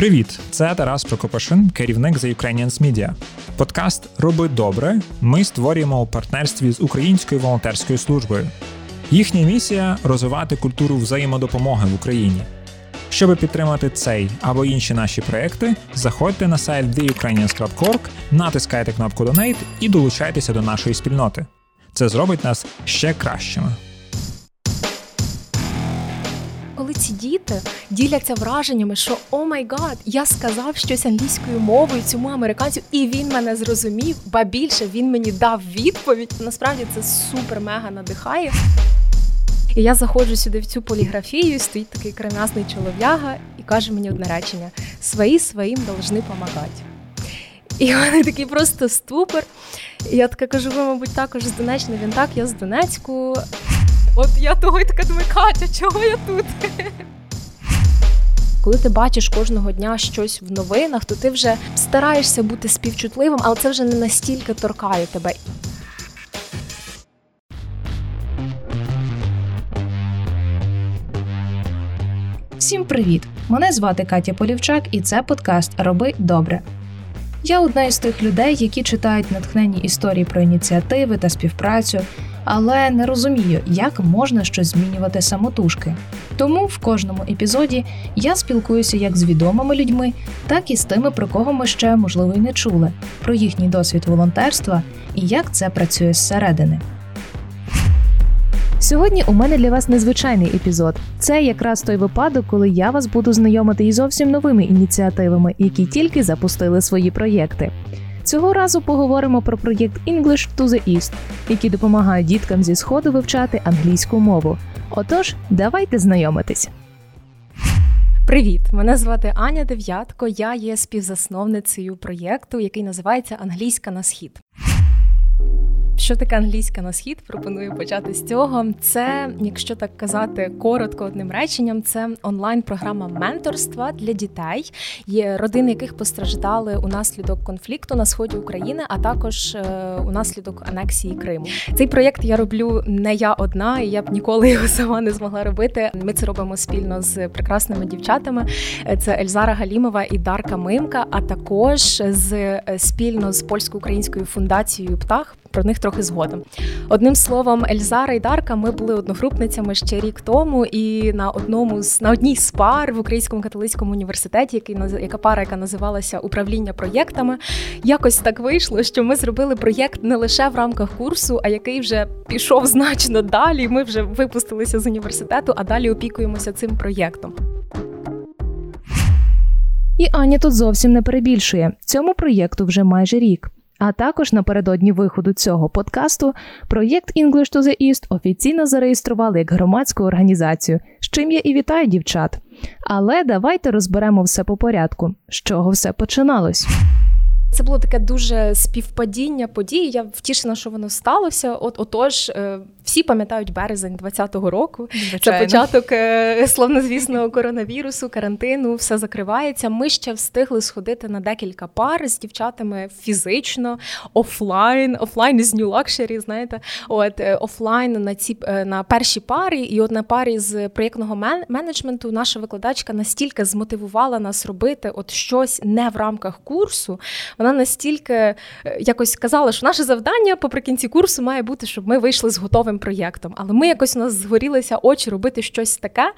Привіт! Це Тарас Прокопашин, керівник The Ukrainians Media. Подкаст Роби добре. Ми створюємо у партнерстві з Українською волонтерською службою. Їхня місія розвивати культуру взаємодопомоги в Україні. Щоб підтримати цей або інші наші проекти, заходьте на сайт theukrainians.org, натискайте кнопку Donate і долучайтеся до нашої спільноти. Це зробить нас ще кращими ці діти діляться враженнями, що oh my god, я сказав щось англійською мовою цьому американцю, і він мене зрозумів, ба більше він мені дав відповідь. Насправді це супер-мега надихає. І я заходжу сюди в цю поліграфію, стоїть такий кремезний чолов'яга і каже мені одне речення: свої своїм должны допомагати. І він такий просто ступор. Я така кажу, ви, мабуть, також з Донеччини. Він так, я з Донецьку. От я того й така думаю, Катя, чого я тут? Коли ти бачиш кожного дня щось в новинах, то ти вже стараєшся бути співчутливим, але це вже не настільки торкає тебе. Всім привіт! Мене звати Катя Полівчак, і це подкаст Роби добре. Я одна із тих людей, які читають натхненні історії про ініціативи та співпрацю, але не розумію, як можна щось змінювати самотужки. Тому в кожному епізоді я спілкуюся як з відомими людьми, так і з тими, про кого ми ще можливо й не чули, про їхній досвід волонтерства і як це працює зсередини. Сьогодні у мене для вас незвичайний епізод. Це якраз той випадок, коли я вас буду знайомити із зовсім новими ініціативами, які тільки запустили свої проєкти. Цього разу поговоримо про проєкт English to the East, який допомагає діткам зі сходу вивчати англійську мову. Отож, давайте знайомитись. Привіт! Мене звати Аня Дев'ятко. Я є співзасновницею проєкту, який називається Англійська на схід. Що таке англійська на схід? Пропоную почати з цього. Це, якщо так казати коротко одним реченням, це онлайн-програма менторства для дітей, є родини, яких постраждали унаслідок конфлікту на сході України, а також е, унаслідок анексії Криму. Цей проєкт я роблю не я одна, і я б ніколи його сама не змогла робити. Ми це робимо спільно з прекрасними дівчатами. Це Ельзара Галімова і Дарка Мимка, а також з е, спільно з польсько-українською фундацією птах. Про них трохи згодом. Одним словом, Ельзара і Дарка ми були одногрупницями ще рік тому, і на одному з на одній з пар в Українському католицькому університеті, який яка пара, яка називалася управління проєктами, якось так вийшло, що ми зробили проєкт не лише в рамках курсу, а який вже пішов значно далі. Ми вже випустилися з університету, а далі опікуємося цим проєктом. І Аня тут зовсім не перебільшує. Цьому проєкту вже майже рік. А також напередодні виходу цього подкасту проєкт English to the East офіційно зареєстрували як громадську організацію, з чим я і вітаю дівчат. Але давайте розберемо все по порядку, з чого все починалось. Це було таке дуже співпадіння подій. Я втішена, що воно сталося. От отож, е, всі пам'ятають березень 2020 року. Звичайно. Це початок е, славнозвісного коронавірусу, карантину, все закривається. Ми ще встигли сходити на декілька пар з дівчатами фізично, офлайн, офлайн із New Luxury, знаєте, от е, офлайн на ці на перші пари, і от на парі з проєктного менеджменту наша викладачка настільки змотивувала нас робити от щось не в рамках курсу вона настільки е, якось казала, що наше завдання поприкінці курсу має бути, щоб ми вийшли з готовим проєктом. Але ми якось у нас згорілися очі робити щось таке,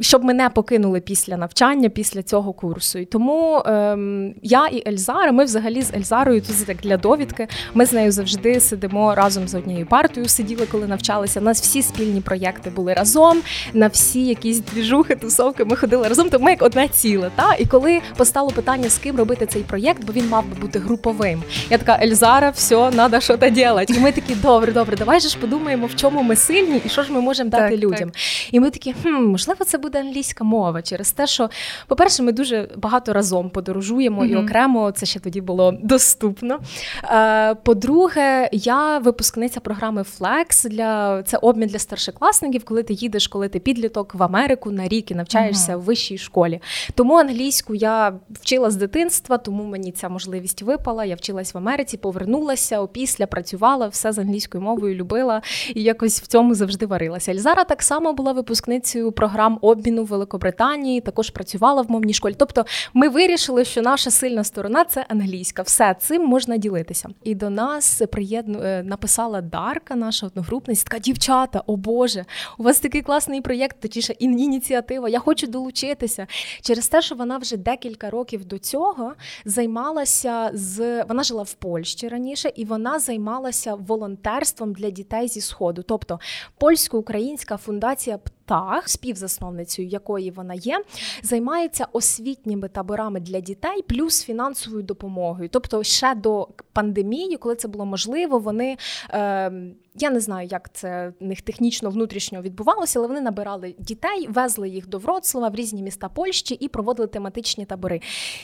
щоб ми не покинули після навчання, після цього курсу. І тому ем, я і Ельзара, ми взагалі з Ельзарою тут так для довідки. Ми з нею завжди сидимо разом з однією партією, сиділи, коли навчалися. У нас всі спільні проєкти були разом, на всі якісь двіжухи, тусовки. Ми ходили разом, то ми як одне ціле. Та? І коли постало питання, з ким робити цей проєкт, бо він мав би бути груповим. Я така Ельзара, все, треба щось робити. І ми такі, добре, добре, давай же ж подумаємо, в чому ми сильні і що ж ми можемо дати так, людям. Так. І ми такі, хм, можливо, це буде англійська мова через те, що, по-перше, ми дуже багато разом подорожуємо mm-hmm. і окремо це ще тоді було доступно. Е, по-друге, я випускниця програми Flex для це обмін для старшокласників, коли ти їдеш, коли ти підліток в Америку на рік і навчаєшся mm-hmm. в вищій школі. Тому англійську я вчила з дитинства тому мені ця можливість випала. Я вчилась в Америці, повернулася опісля, працювала все з англійською мовою. Мовою, любила і якось в цьому завжди варилася. Ельзара так само була випускницею програм обміну в Великобританії, також працювала в мовній школі. Тобто ми вирішили, що наша сильна сторона це англійська. Все цим можна ділитися. І до нас приєдну е, написала Дарка, наша одногрупниця, така дівчата, о Боже, у вас такий класний проєкт, точніше ініціатива. Я хочу долучитися через те, що вона вже декілька років до цього займалася з вона жила в Польщі раніше, і вона займалася волонтерством для дітей зі сходу, тобто польсько-українська фундація птах, співзасновницею якої вона є, займається освітніми таборами для дітей плюс фінансовою допомогою. Тобто, ще до пандемії, коли це було можливо, вони. Е, я не знаю, як це в них технічно внутрішньо відбувалося, але вони набирали дітей, везли їх до Вроцлава в різні міста Польщі і проводили тематичні табори.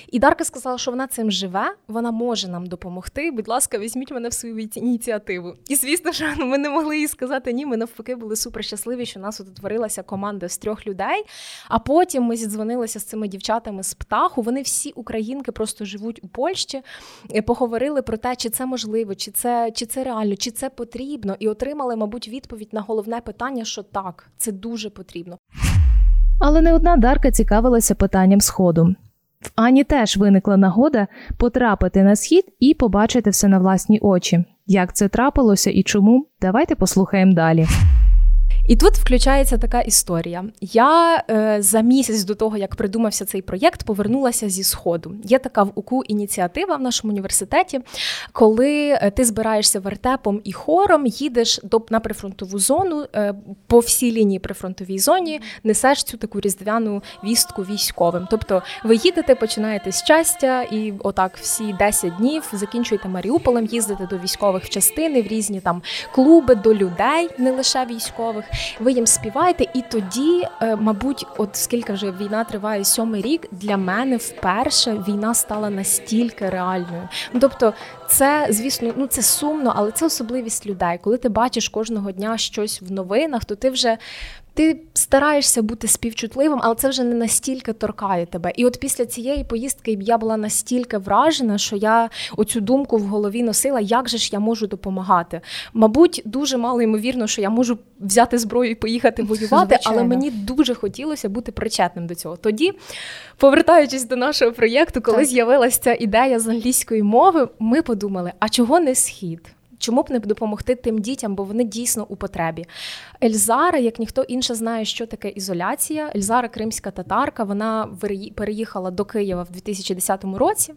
І Дарка сказала, що вона цим живе, вона може нам допомогти. Будь ласка, візьміть мене в свою ініціативу. І звісно, що ми не могли їй сказати ні. Ми навпаки були супер щасливі, що у нас утворилася команда з трьох людей. А потім ми зідзвонилися з цими дівчатами з птаху. Вони всі українки просто живуть у Польщі, поговорили про те, чи це можливо, чи це, чи це реально, чи це потрібно і отримали, мабуть, відповідь на головне питання, що так, це дуже потрібно. Але не одна Дарка цікавилася питанням сходу. В Ані теж виникла нагода потрапити на схід і побачити все на власні очі. Як це трапилося і чому? Давайте послухаємо далі. І тут включається така історія. Я е, за місяць до того, як придумався цей проєкт, повернулася зі сходу. Є така в УКУ ініціатива в нашому університеті, коли е, ти збираєшся вертепом і хором, їдеш до на прифронтову зону е, по всій лінії прифронтовій зоні, несеш цю таку різдвяну вістку військовим. Тобто ви їдете, починаєте з щастя, і отак всі 10 днів закінчуєте Маріуполем, їздите до військових частин, в різні там клуби, до людей, не лише військових ви їм співаєте, і тоді, е, мабуть, от скільки вже війна триває сьомий рік, для мене вперше війна стала настільки реальною. Ну, тобто, це, звісно, ну це сумно, але це особливість людей. Коли ти бачиш кожного дня щось в новинах, то ти вже ти стараєшся бути співчутливим, але це вже не настільки торкає тебе. І от після цієї поїздки я була настільки вражена, що я оцю думку в голові носила, як же ж я можу допомагати. Мабуть, дуже мало ймовірно, що я можу взяти зброю і поїхати воювати, Звичайно. але мені дуже хотілося бути причетним до цього. Тоді, повертаючись до нашого проєкту, коли так. з'явилася ця ідея з англійської мови, ми подумали: а чого не схід? Чому б не допомогти тим дітям, бо вони дійсно у потребі? Ельзара, як ніхто інше знає, що таке ізоляція. Ельзара, кримська татарка, вона переїхала до Києва в 2010 році.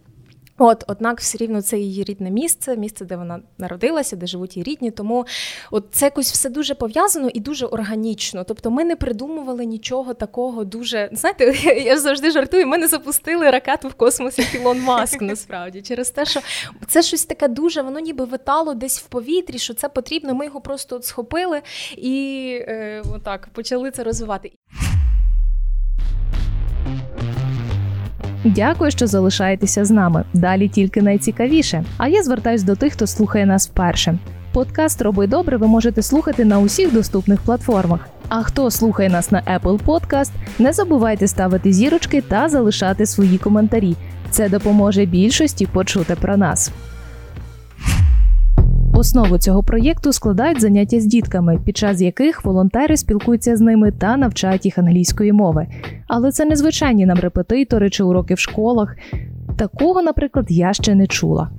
От, однак, все рівно це її рідне місце, місце, де вона народилася, де живуть її рідні. Тому от це якось все дуже пов'язано і дуже органічно. Тобто, ми не придумували нічого такого дуже. Знаєте, я завжди жартую. Ми не запустили ракету в космосі Ілон Маск. Насправді, через те, що це щось таке дуже, воно ніби витало десь в повітрі, що це потрібно. Ми його просто от схопили і е, отак почали це розвивати. Дякую, що залишаєтеся з нами. Далі тільки найцікавіше. А я звертаюсь до тих, хто слухає нас вперше. Подкаст Роби добре ви можете слухати на усіх доступних платформах. А хто слухає нас на Apple Podcast, не забувайте ставити зірочки та залишати свої коментарі. Це допоможе більшості почути про нас. Основу цього проєкту складають заняття з дітками, під час яких волонтери спілкуються з ними та навчають їх англійської мови. Але це не звичайні нам репетитори чи уроки в школах. Такого, наприклад, я ще не чула.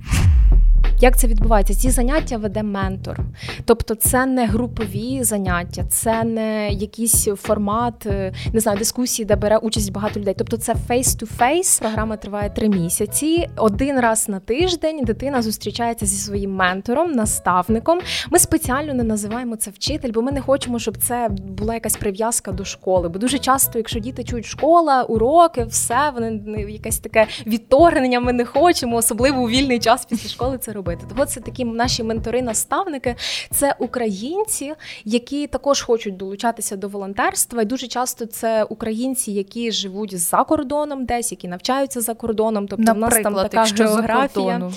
Як це відбувається? Ці заняття веде ментор. Тобто, це не групові заняття, це не якийсь формат, е, не знаю, дискусії, де бере участь багато людей. Тобто, це face-to-face. Програма триває три місяці. Один раз на тиждень дитина зустрічається зі своїм ментором, наставником. Ми спеціально не називаємо це вчитель, бо ми не хочемо, щоб це була якась прив'язка до школи. Бо дуже часто, якщо діти чують школа, уроки, все вони якесь таке відторгнення. Ми не хочемо, особливо у вільний час після школи це робити робити. Тобто це такі наші ментори-наставники, це українці, які також хочуть долучатися до волонтерства. І дуже часто це українці, які живуть за кордоном, десь які навчаються за кордоном. Тобто Наприклад, в нас там така географія.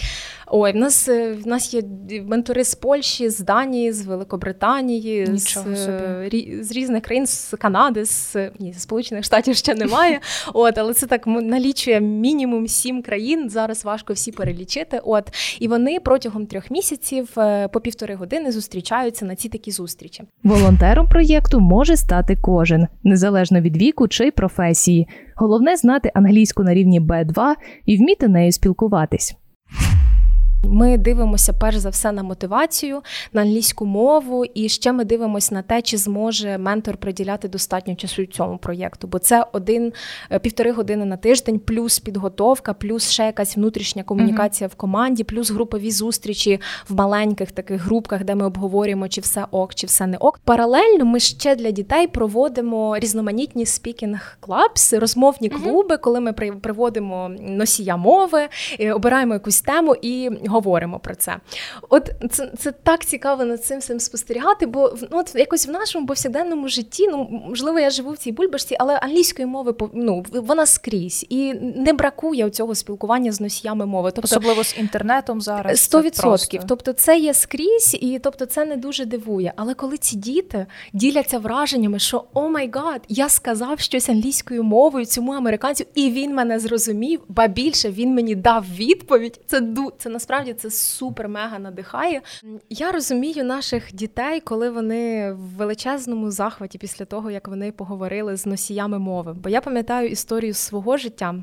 Ой, в нас в нас є ментори з Польщі, з Данії, з Великобританії, Нічого з, собі. з різних країн, з Канади, з ні, з Сполучених Штатів ще немає. От, але це так налічує мінімум сім країн. Зараз важко всі перелічити. От і вони протягом трьох місяців по півтори години зустрічаються на ці такі зустрічі. Волонтером проєкту може стати кожен, незалежно від віку чи професії. Головне знати англійську на рівні B2 і вміти нею спілкуватись. Ми дивимося перш за все на мотивацію, на англійську мову, і ще ми дивимося на те, чи зможе ментор приділяти достатньо часу цьому проєкту. Бо це один е, півтори години на тиждень, плюс підготовка, плюс ще якась внутрішня комунікація uh-huh. в команді, плюс групові зустрічі в маленьких таких групках, де ми обговорюємо, чи все ок, чи все не ок. Паралельно ми ще для дітей проводимо різноманітні speaking clubs, розмовні клуби, uh-huh. коли ми приводимо носія мови, е, обираємо якусь тему і говоримо про це. От це це так цікаво над цим всім спостерігати, бо ну, от якось в нашому повсякденному житті, ну можливо, я живу в цій бульбашці, але англійської мови ну, вона скрізь і не бракує цього спілкування з носіями мови. Тобто особливо з інтернетом зараз. Сто відсотків. Тобто, це є скрізь, і тобто це не дуже дивує. Але коли ці діти діляться враженнями, що oh my god, я сказав щось англійською мовою цьому американцю, і він мене зрозумів, ба більше він мені дав відповідь. Це це насправді насправді це супер-мега надихає. Я розумію наших дітей, коли вони в величезному захваті після того, як вони поговорили з носіями мови. Бо я пам'ятаю історію свого життя.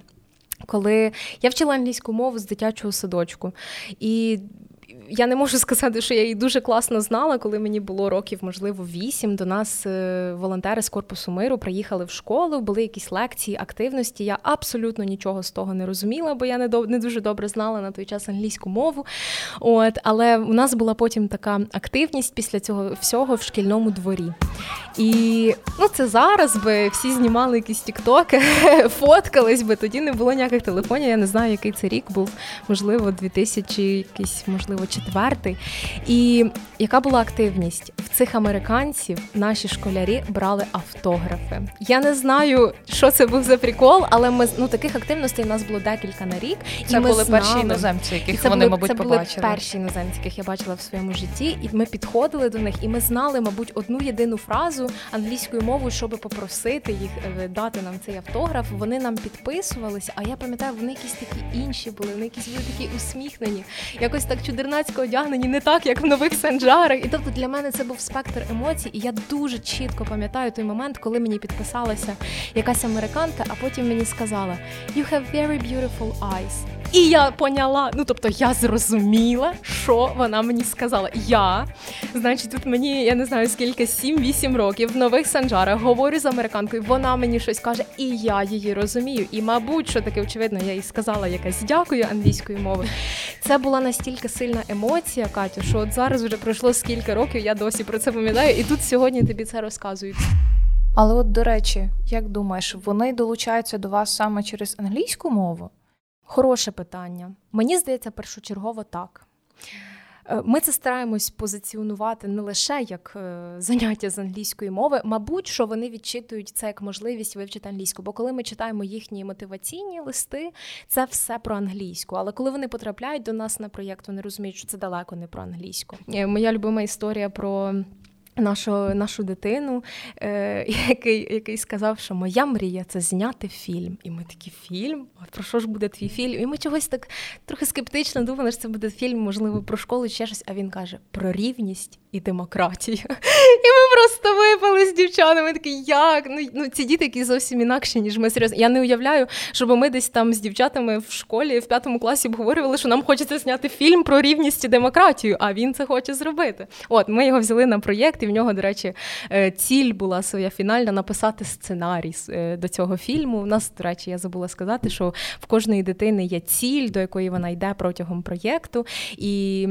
Коли я вчила англійську мову з дитячого садочку, і я не можу сказати, що я її дуже класно знала, коли мені було років, можливо, вісім. До нас е, волонтери з корпусу миру приїхали в школу, були якісь лекції, активності. Я абсолютно нічого з того не розуміла, бо я не не дуже добре знала на той час англійську мову. От, Але у нас була потім така активність після цього всього в шкільному дворі. І ну, це зараз би всі знімали якісь тіктоки, фоткались би. Тоді не було ніяких телефонів. Я не знаю, який це рік був, можливо, 2000 якийсь, можливо, четвертий. І яка була активність в цих американців? Наші школярі брали автографи. Я не знаю, що це був за прикол, але ми ну таких активностей у нас було декілька на рік. Це і ми були знали, перші іноземці, яких це вони, були, мабуть, це побачили. Це були перші іноземці, яких я бачила в своєму житті, і ми підходили до них, і ми знали, мабуть, одну єдину фразу англійською мовою, щоб попросити їх е, дати нам цей автограф. Вони нам підписувалися. А я пам'ятаю, вони якісь такі інші були, вони якісь були такі усміхнені, якось так чудернацько одягнені, не так, як в нових санджарах. І тобто для мене це був спектр емоцій, і я дуже чітко пам'ятаю той момент, коли мені підписалася якась американка, а потім мені сказала: You have very beautiful eyes. І я поняла, ну тобто я зрозуміла, що вона мені сказала. Я, значить, тут мені я не знаю скільки 7-8 років в нових санджарах говорю з американкою. Вона мені щось каже, і я її розумію. І, мабуть, що таке очевидно, я їй сказала якась дякую англійською мовою. Це була настільки сильна емоція, Катю, що от зараз вже пройшло скільки років, я досі про це пам'ятаю, і тут сьогодні тобі це розказують. Але от до речі, як думаєш, вони долучаються до вас саме через англійську мову? Хороше питання. Мені здається, першочергово так. Е, ми це стараємось позиціонувати не лише як е, заняття з англійської мови, мабуть, що вони відчитують це як можливість вивчити англійську. Бо коли ми читаємо їхні мотиваційні листи, це все про англійську. Але коли вони потрапляють до нас на проєкт, вони розуміють, що це далеко не про англійську. Е, моя любима історія про. Нашу нашу дитину, е, який який сказав, що моя мрія це зняти фільм. І ми такі фільм? Про що ж буде твій фільм? І ми чогось так трохи скептично думали, що це буде фільм, можливо, про школу чи щось. А він каже: про рівність і демократію. І ми просто випали з дівчатами. Такі, як? Ну ну ці діти, які зовсім інакші, ніж ми серйозно. Я не уявляю, щоб ми десь там з дівчатами в школі в п'ятому класі обговорювали, що нам хочеться зняти фільм про рівність і демократію, а він це хоче зробити. От ми його взяли на проєкт, і в нього, до речі, е, ціль була своя фінальна написати сценарій е, до цього фільму. У нас, до речі, я забула сказати, що в кожної дитини є ціль, до якої вона йде протягом проєкту. І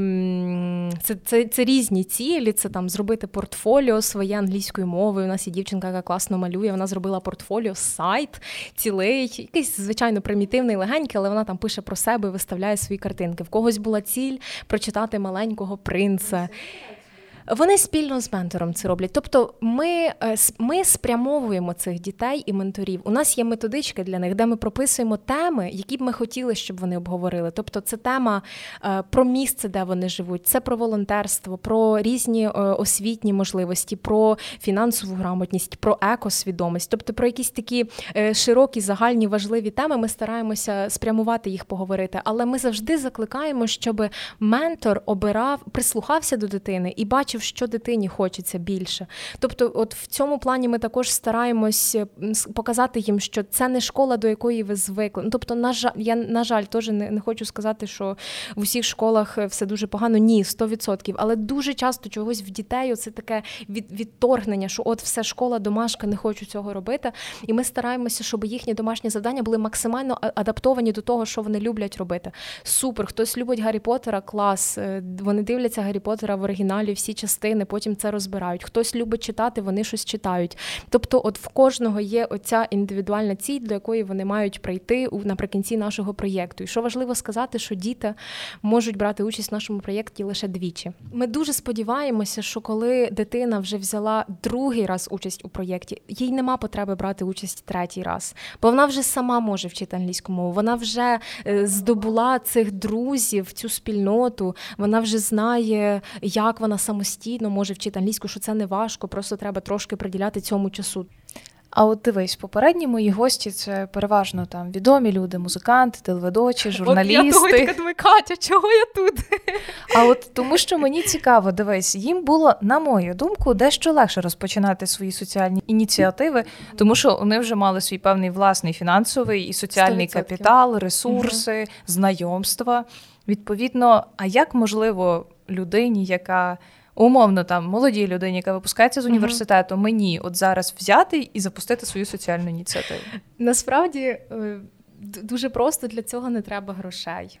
це, це, це різні цілі цілі це там зробити портфоліо своє англійською мовою. У нас є дівчинка, яка класно малює. Вона зробила портфоліо, сайт цілий, якийсь звичайно примітивний, легенький, але вона там пише про себе, виставляє свої картинки. В когось була ціль прочитати маленького принца. Вони спільно з ментором це роблять. Тобто, ми е, ми спрямовуємо цих дітей і менторів. У нас є методички для них, де ми прописуємо теми, які б ми хотіли, щоб вони обговорили. Тобто, це тема е, про місце, де вони живуть, це про волонтерство, про різні е, освітні можливості, про фінансову грамотність, про екосвідомість, тобто про якісь такі широкі, загальні важливі теми. Ми стараємося спрямувати їх поговорити. Але ми завжди закликаємо, щоб ментор обирав, прислухався до дитини і бачив бачив, що дитині хочеться більше. Тобто, от в цьому плані ми також стараємось показати їм, що це не школа, до якої ви звикли. Ну, Тобто, на жаль, я на жаль, теж не, не хочу сказати, що в усіх школах все дуже погано. Ні, 100%. Але дуже часто чогось в дітей це таке від, відторгнення, що от все школа, домашка, не хочу цього робити. І ми стараємося, щоб їхні домашні завдання були максимально адаптовані до того, що вони люблять робити. Супер, хтось любить Гаррі Поттера, клас. Е, вони дивляться Гаррі Поттера в оригіналі всі частини, потім це розбирають. Хтось любить читати, вони щось читають. Тобто, от в кожного є оця індивідуальна ціль, до якої вони мають прийти наприкінці нашого проєкту. І що важливо сказати, що діти можуть брати участь в нашому проєкті лише двічі. Ми дуже сподіваємося, що коли дитина вже взяла другий раз участь у проєкті, їй нема потреби брати участь третій раз, бо вона вже сама може вчити англійську мову. Вона вже е, здобула цих друзів, цю спільноту. Вона вже знає, як вона самостійно самостійно може вчити англійську, що це не важко, просто треба трошки приділяти цьому часу. А от дивись, попередні мої гості це переважно там відомі люди, музиканти, телеведучі, журналісти. От Я того така думаю, Катя, чого я тут? А от тому, що мені цікаво, дивись, їм було, на мою думку, дещо легше розпочинати свої соціальні ініціативи, тому що вони вже мали свій певний власний фінансовий і соціальний 100%. капітал, ресурси, угу. знайомства. Відповідно, а як можливо людині, яка умовно там молодій людині, яка випускається з університету, мені от зараз взяти і запустити свою соціальну ініціативу? Насправді е, дуже просто для цього не треба грошей.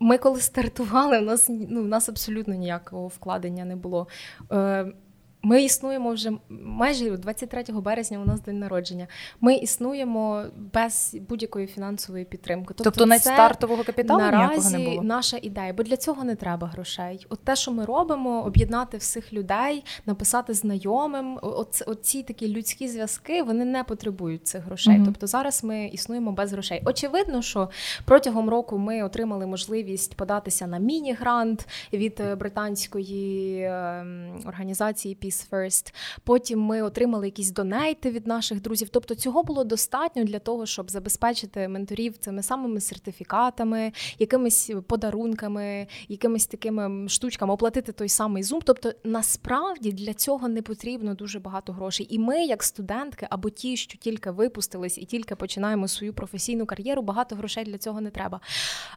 Ми коли стартували, у нас ну, у нас абсолютно ніякого вкладення не було. Ми існуємо вже майже 23 березня. У нас день народження. Ми існуємо без будь-якої фінансової підтримки. Тобто, тобто навіть стартового капіталу наразі не було? наша ідея, бо для цього не треба грошей. От те, що ми робимо, об'єднати всіх людей, написати знайомим. Оці, такі людські зв'язки вони не потребують цих грошей. mm Тобто зараз ми існуємо без грошей. Очевидно, що протягом року ми отримали можливість податися на міні-грант від е, британської ем, організації. Peace First. Потім ми отримали якісь донейти від наших друзів. Тобто цього було достатньо для того, щоб забезпечити менторів цими самими сертифікатами, якимись подарунками, якимись такими штучками, оплатити той самий Zoom. Тобто, насправді для цього не потрібно дуже багато грошей. І ми, як студентки, або ті, що тільки випустились і тільки починаємо свою професійну кар'єру, багато грошей для цього не треба.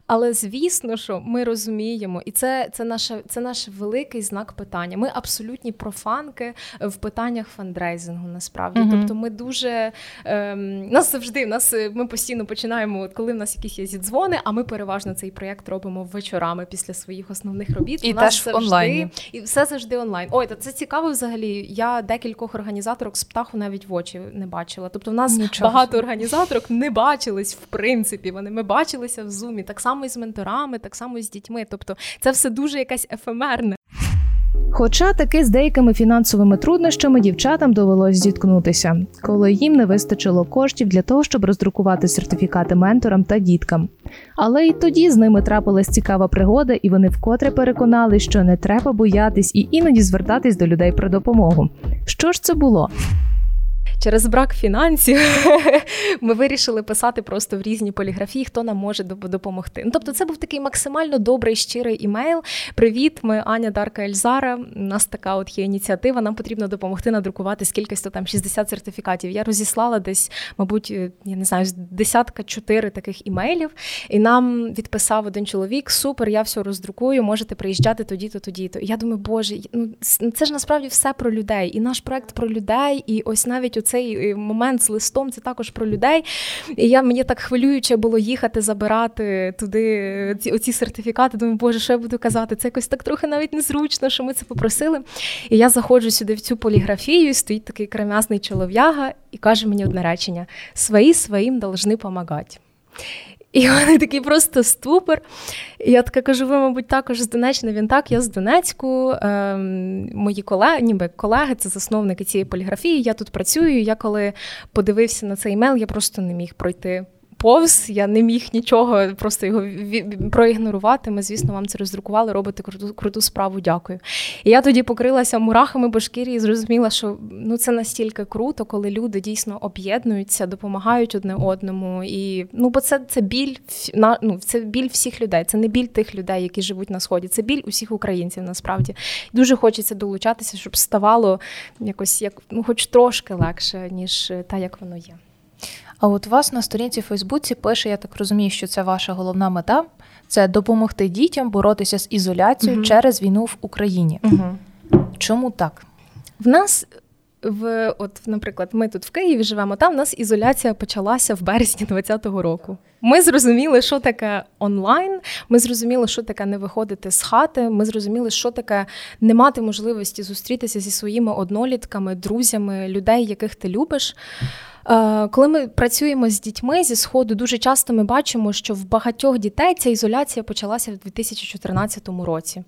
Але звісно, що ми розуміємо, і це це, наше, це наш великий знак питання. Ми абсолютні профани банки в питаннях фандрейзингу. Насправді, mm-hmm. тобто, ми дуже ем, нас завжди нас е, ми постійно починаємо, от коли в нас якісь є зідзвони, а ми переважно цей проєкт робимо вечорами після своїх основних робіт. І у нас теж завжди, онлайні. і все завжди онлайн. Ой, то це цікаво взагалі. Я декількох організаторок з птаху навіть в очі не бачила. Тобто, в нас Нічого. багато організаторок не бачились в принципі. Вони ми бачилися в зумі, так само і з менторами, так само і з дітьми. Тобто, це все дуже якась ефемерне. Хоча таки з деякими фінансовими труднощами дівчатам довелось зіткнутися, коли їм не вистачило коштів для того, щоб роздрукувати сертифікати менторам та діткам. Але й тоді з ними трапилась цікава пригода, і вони вкотре переконали, що не треба боятись і іноді звертатись до людей про допомогу. Що ж це було? Через брак фінансів ми вирішили писати просто в різні поліграфії, хто нам може допомогти. Ну, Тобто, це був такий максимально добрий щирий імейл. Привіт, ми Аня Дарка Ельзара. У нас така от є ініціатива. Нам потрібно допомогти надрукувати скількись то там 60 сертифікатів. Я розіслала десь, мабуть, е, я не знаю, десятка чотири таких імейлів. І нам відписав один чоловік: Супер, я все роздрукую, можете приїжджати тоді-то, тоді-то. Я думаю, боже, ну це ж насправді все про людей. І наш проект про людей. І ось навіть оце цей е, момент з листом це також про людей. І я мені так хвилююче було їхати, забирати туди ці оці сертифікати. Думаю, боже, що я буду казати? Це якось так трохи навіть незручно, що ми це попросили. І я заходжу сюди в цю поліграфію, і стоїть такий крем'ясний чолов'яга і каже мені одне речення: свої своїм должны помагати. І вони такий просто ступор. І я така кажу: ви, мабуть, також з Донеччини. Він так, я з Донецьку. Ем, мої колеги, ніби колеги, це засновники цієї поліграфії. Я тут працюю. Я коли подивився на цей емейл, я просто не міг пройти повз, я не міг нічого, просто його проігнорувати. Ми, звісно, вам це роздрукували, робите круту круту справу. Дякую. І я тоді покрилася мурахами по і зрозуміла, що ну це настільки круто, коли люди дійсно об'єднуються, допомагають одне одному. І ну, бо це це біль на ну, це біль всіх людей. Це не біль тих людей, які живуть на сході. Це біль усіх українців. Насправді дуже хочеться долучатися, щоб ставало якось як ну, хоч трошки легше, ніж та як воно є. А от у вас на сторінці в Фейсбуці пише, я так розумію, що це ваша головна мета це допомогти дітям боротися з ізоляцією угу. через війну в Україні. Угу. Чому так? В нас в от, наприклад, ми тут в Києві живемо. Там в нас ізоляція почалася в березні 2020 року. Ми зрозуміли, що таке онлайн. Ми зрозуміли, що таке не виходити з хати. Ми зрозуміли, що таке не мати можливості зустрітися зі своїми однолітками, друзями, людей, яких ти любиш. Е, коли ми працюємо з дітьми зі сходу, дуже часто ми бачимо, що в багатьох дітей ця ізоляція почалася в 2014 році,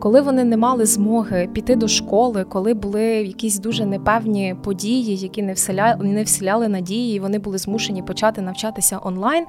коли вони не мали змоги піти до школи, коли були якісь дуже непевні події, які не вселяли, не вселяли надії, і вони були змушені почати навчатися онлайн.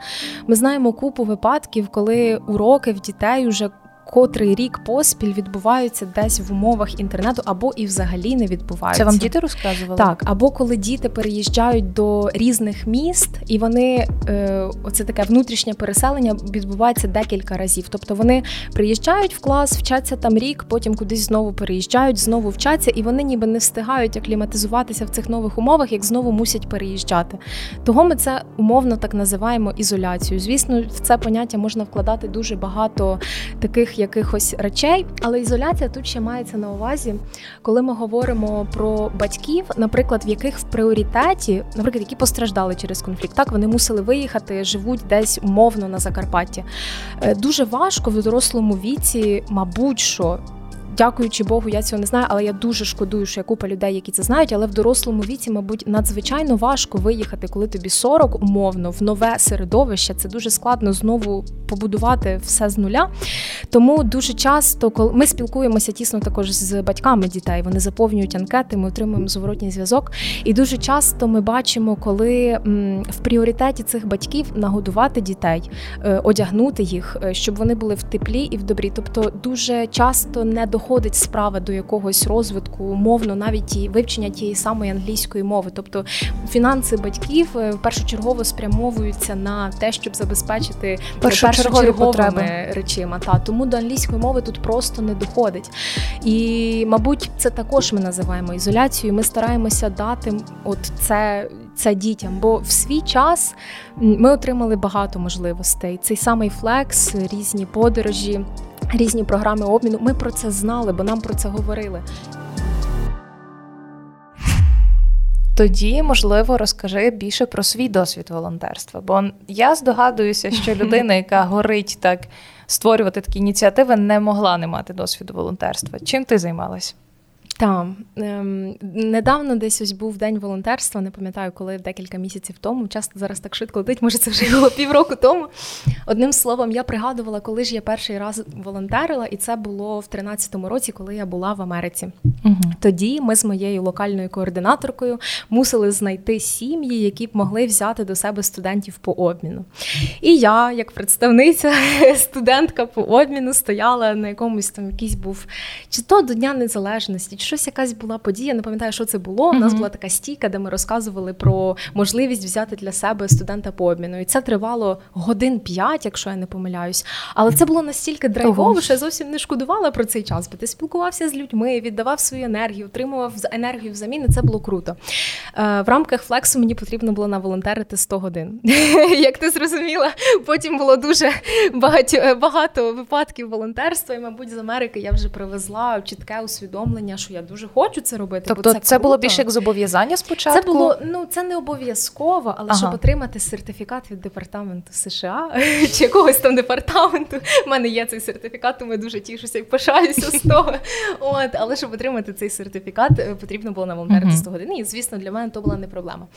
Ми знаємо купу випадків, коли уроки в дітей вже котрий рік поспіль відбуваються десь в умовах інтернету, або і взагалі не відбуваються. Це вам діти розказували? Так, або коли діти переїжджають до різних міст, і вони е, оце таке внутрішнє переселення відбувається декілька разів. Тобто вони приїжджають в клас, вчаться там рік, потім кудись знову переїжджають, знову вчаться, і вони ніби не встигають акліматизуватися в цих нових умовах, як знову мусять переїжджати. Того ми це умовно так називаємо ізоляцією. Звісно, в це поняття можна вкладати дуже багато таких якихось речей. Але ізоляція тут ще мається на увазі, коли ми говоримо про батьків, наприклад, в яких в пріоритеті, наприклад, які постраждали через конфлікт, так вони мусили виїхати, живуть десь умовно на Закарпатті. Е, дуже важко в дорослому віці, мабуть, що дякуючи Богу, я цього не знаю, але я дуже шкодую, що є купа людей, які це знають. Але в дорослому віці, мабуть, надзвичайно важко виїхати, коли тобі 40 умовно в нове середовище. Це дуже складно знову побудувати все з нуля. Тому дуже часто, коли ми спілкуємося тісно також з батьками дітей, вони заповнюють анкети, ми отримуємо зворотній зв'язок. І дуже часто ми бачимо, коли в пріоритеті цих батьків нагодувати дітей, е, одягнути їх, е, щоб вони були в теплі і в добрі. Тобто дуже часто не доходить доходить справа до якогось розвитку умовно, навіть і вивчення тієї самої англійської мови. Тобто фінанси батьків е, першочергово спрямовуються на те, щоб забезпечити першочерговими речима. Та тому до англійської мови тут просто не доходить. І, мабуть, це також ми називаємо ізоляцією. Ми стараємося дати от це. Це дітям, бо в свій час ми отримали багато можливостей. Цей самий флекс, різні подорожі, різні програми обміну. Ми про це знали, бо нам про це говорили. Тоді, можливо, розкажи більше про свій досвід волонтерства. Бо я здогадуюся, що людина, яка горить так створювати такі ініціативи, не могла не мати досвіду волонтерства. Чим ти займалась? Так, ем, недавно десь ось був день волонтерства, не пам'ятаю, коли декілька місяців тому. Часто зараз так швидко летить, може це вже було півроку тому. Одним словом, я пригадувала, коли ж я перший раз волонтерила, і це було в 13-му році, коли я була в Америці. Угу. Тоді ми з моєю локальною координаторкою мусили знайти сім'ї, які б могли взяти до себе студентів по обміну. І я, як представниця, студентка по обміну, стояла на якомусь там якийсь був чи то до Дня Незалежності щось якась була подія, не пам'ятаю, що це було. У нас була така стійка, де ми розказували про можливість взяти для себе студента по обміну. І це тривало годин п'ять, якщо я не помиляюсь. Але це було настільки драйвово, що я зовсім не шкодувала про цей час. Бо ти спілкувався з людьми, віддавав свою енергію, отримував енергію взамін. і Це було круто. Е, в рамках флексу мені потрібно було наволонтерити 100 годин. Як ти зрозуміла, потім було дуже багато багато випадків волонтерства. І, мабуть, з Америки я вже привезла чітке усвідомлення, що я дуже хочу це робити. Тобто, це, це було більше як зобов'язання спочатку? Це було ну це не обов'язково, але ага. щоб отримати сертифікат від департаменту США, чи якогось там департаменту. У мене є цей сертифікат, тому я дуже тішуся і пишаюся з того. От, але щоб отримати цей сертифікат, е, потрібно було на волонтерити 100 годин. І звісно, для мене то була не проблема.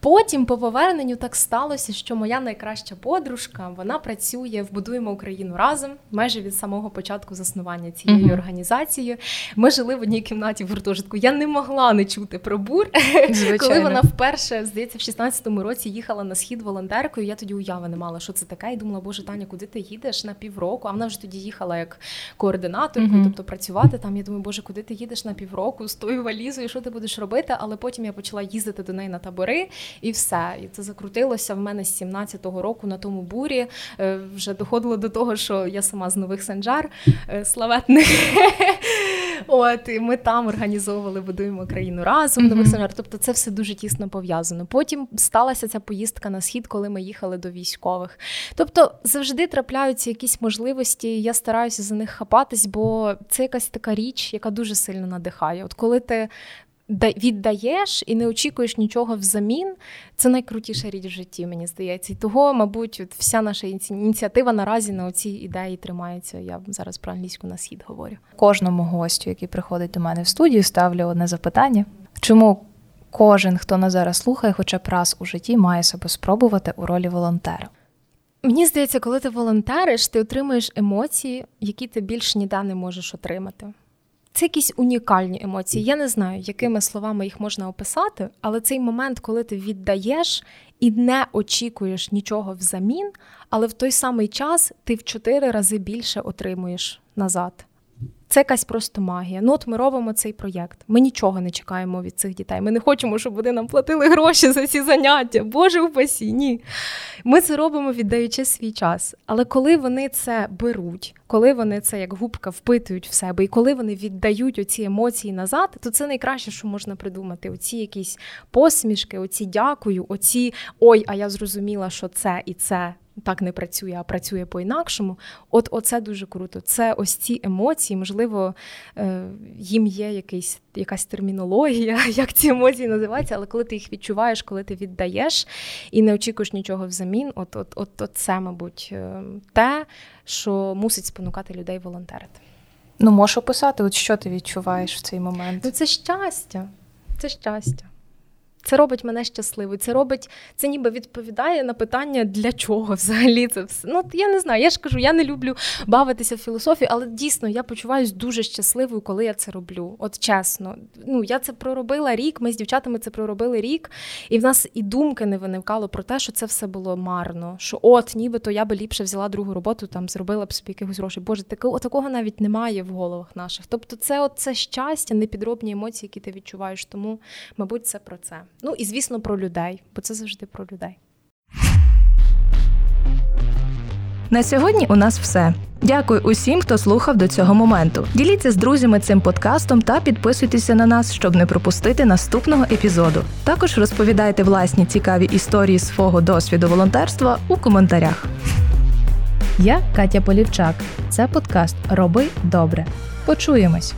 Потім, по поверненню, так сталося, що моя найкраща подружка вона працює в Будуємо Україну разом майже від самого початку заснування цієї організації. Ми жили в одній кімнаті в гуртожитку. Я не могла не чути про бур. Звичайно. Коли вона вперше, здається, в 16-му році їхала на схід волонтеркою, я тоді уяви не мала, що це таке. І думала, боже, Таня, куди ти їдеш на півроку? А вона вже тоді їхала як координаторкою, uh-huh. тобто працювати там. Я думаю, боже, куди ти їдеш на півроку з тою валізою, що ти будеш робити? Але потім я почала їздити до неї на табори, і все. І це закрутилося в мене з 17-го року на тому бурі. Е, вже доходило до того, що я сама з нових санджар е, славетних. От і ми там організовували будуємо країну разом нових санджар. Тобто, це все дуже тісно пов'язано. Потім сталася ця поїздка на схід, коли ми їхали до військових. Тобто завжди трапляються якісь можливості. Я стараюся за них хапатись, бо це якась така річ, яка дуже сильно надихає. От коли ти віддаєш і не очікуєш нічого взамін, це найкрутіша річ в житті, мені здається. І того, мабуть, от вся наша ініціатива наразі на цій ідеї тримається. Я зараз про англійську на схід говорю. Кожному гостю, який приходить до мене в студію, ставлю одне запитання. Чому кожен, хто нас зараз слухає, хоча б раз у житті, має себе спробувати у ролі волонтера? Мені здається, коли ти волонтериш, ти отримуєш емоції, які ти більш ніде не можеш отримати. Це якісь унікальні емоції. Я не знаю, якими словами їх можна описати, але цей момент, коли ти віддаєш і не очікуєш нічого взамін, але в той самий час ти в чотири рази більше отримуєш назад. Це якась просто магія. Ну от ми робимо цей проєкт. Ми нічого не чекаємо від цих дітей. Ми не хочемо, щоб вони нам платили гроші за ці заняття. Боже упасі, ні. Ми це робимо, віддаючи свій час. Але коли вони це беруть, коли вони це як губка впитують в себе, і коли вони віддають оці емоції назад, то це найкраще, що можна придумати. Оці якісь посмішки, оці дякую, оці ой, а я зрозуміла, що це і це так не працює, а працює по-інакшому. От оце дуже круто. Це ось ці емоції, можливо, е, їм є якийсь, якась термінологія, як ці емоції називаються, але коли ти їх відчуваєш, коли ти віддаєш і не очікуєш нічого взамін, от, от, от, от це, мабуть, е, те, що мусить спонукати людей волонтерити. Ну, можеш описати, от що ти відчуваєш в цей момент? Ну, це щастя. Це щастя. Це робить мене щасливою. Це робить, це ніби відповідає на питання, для чого взагалі це все. Ну, я не знаю. Я ж кажу, я не люблю бавитися в філософії, але дійсно я почуваюся дуже щасливою, коли я це роблю. От чесно. Ну, я це проробила рік. Ми з дівчатами це проробили рік, і в нас і думки не виникало про те, що це все було марно. Що от, нібито я би ліпше взяла другу роботу, там зробила б собі якихось грошей. Боже, такого такого навіть немає в головах наших. Тобто, це от це щастя, непідробні емоції, які ти відчуваєш. Тому, мабуть, це про це. Ну і звісно про людей, бо це завжди про людей. На сьогодні у нас все. Дякую усім, хто слухав до цього моменту. Діліться з друзями цим подкастом та підписуйтеся на нас, щоб не пропустити наступного епізоду. Також розповідайте власні цікаві історії свого досвіду волонтерства у коментарях. Я Катя Полівчак. Це подкаст Роби добре. Почуємось.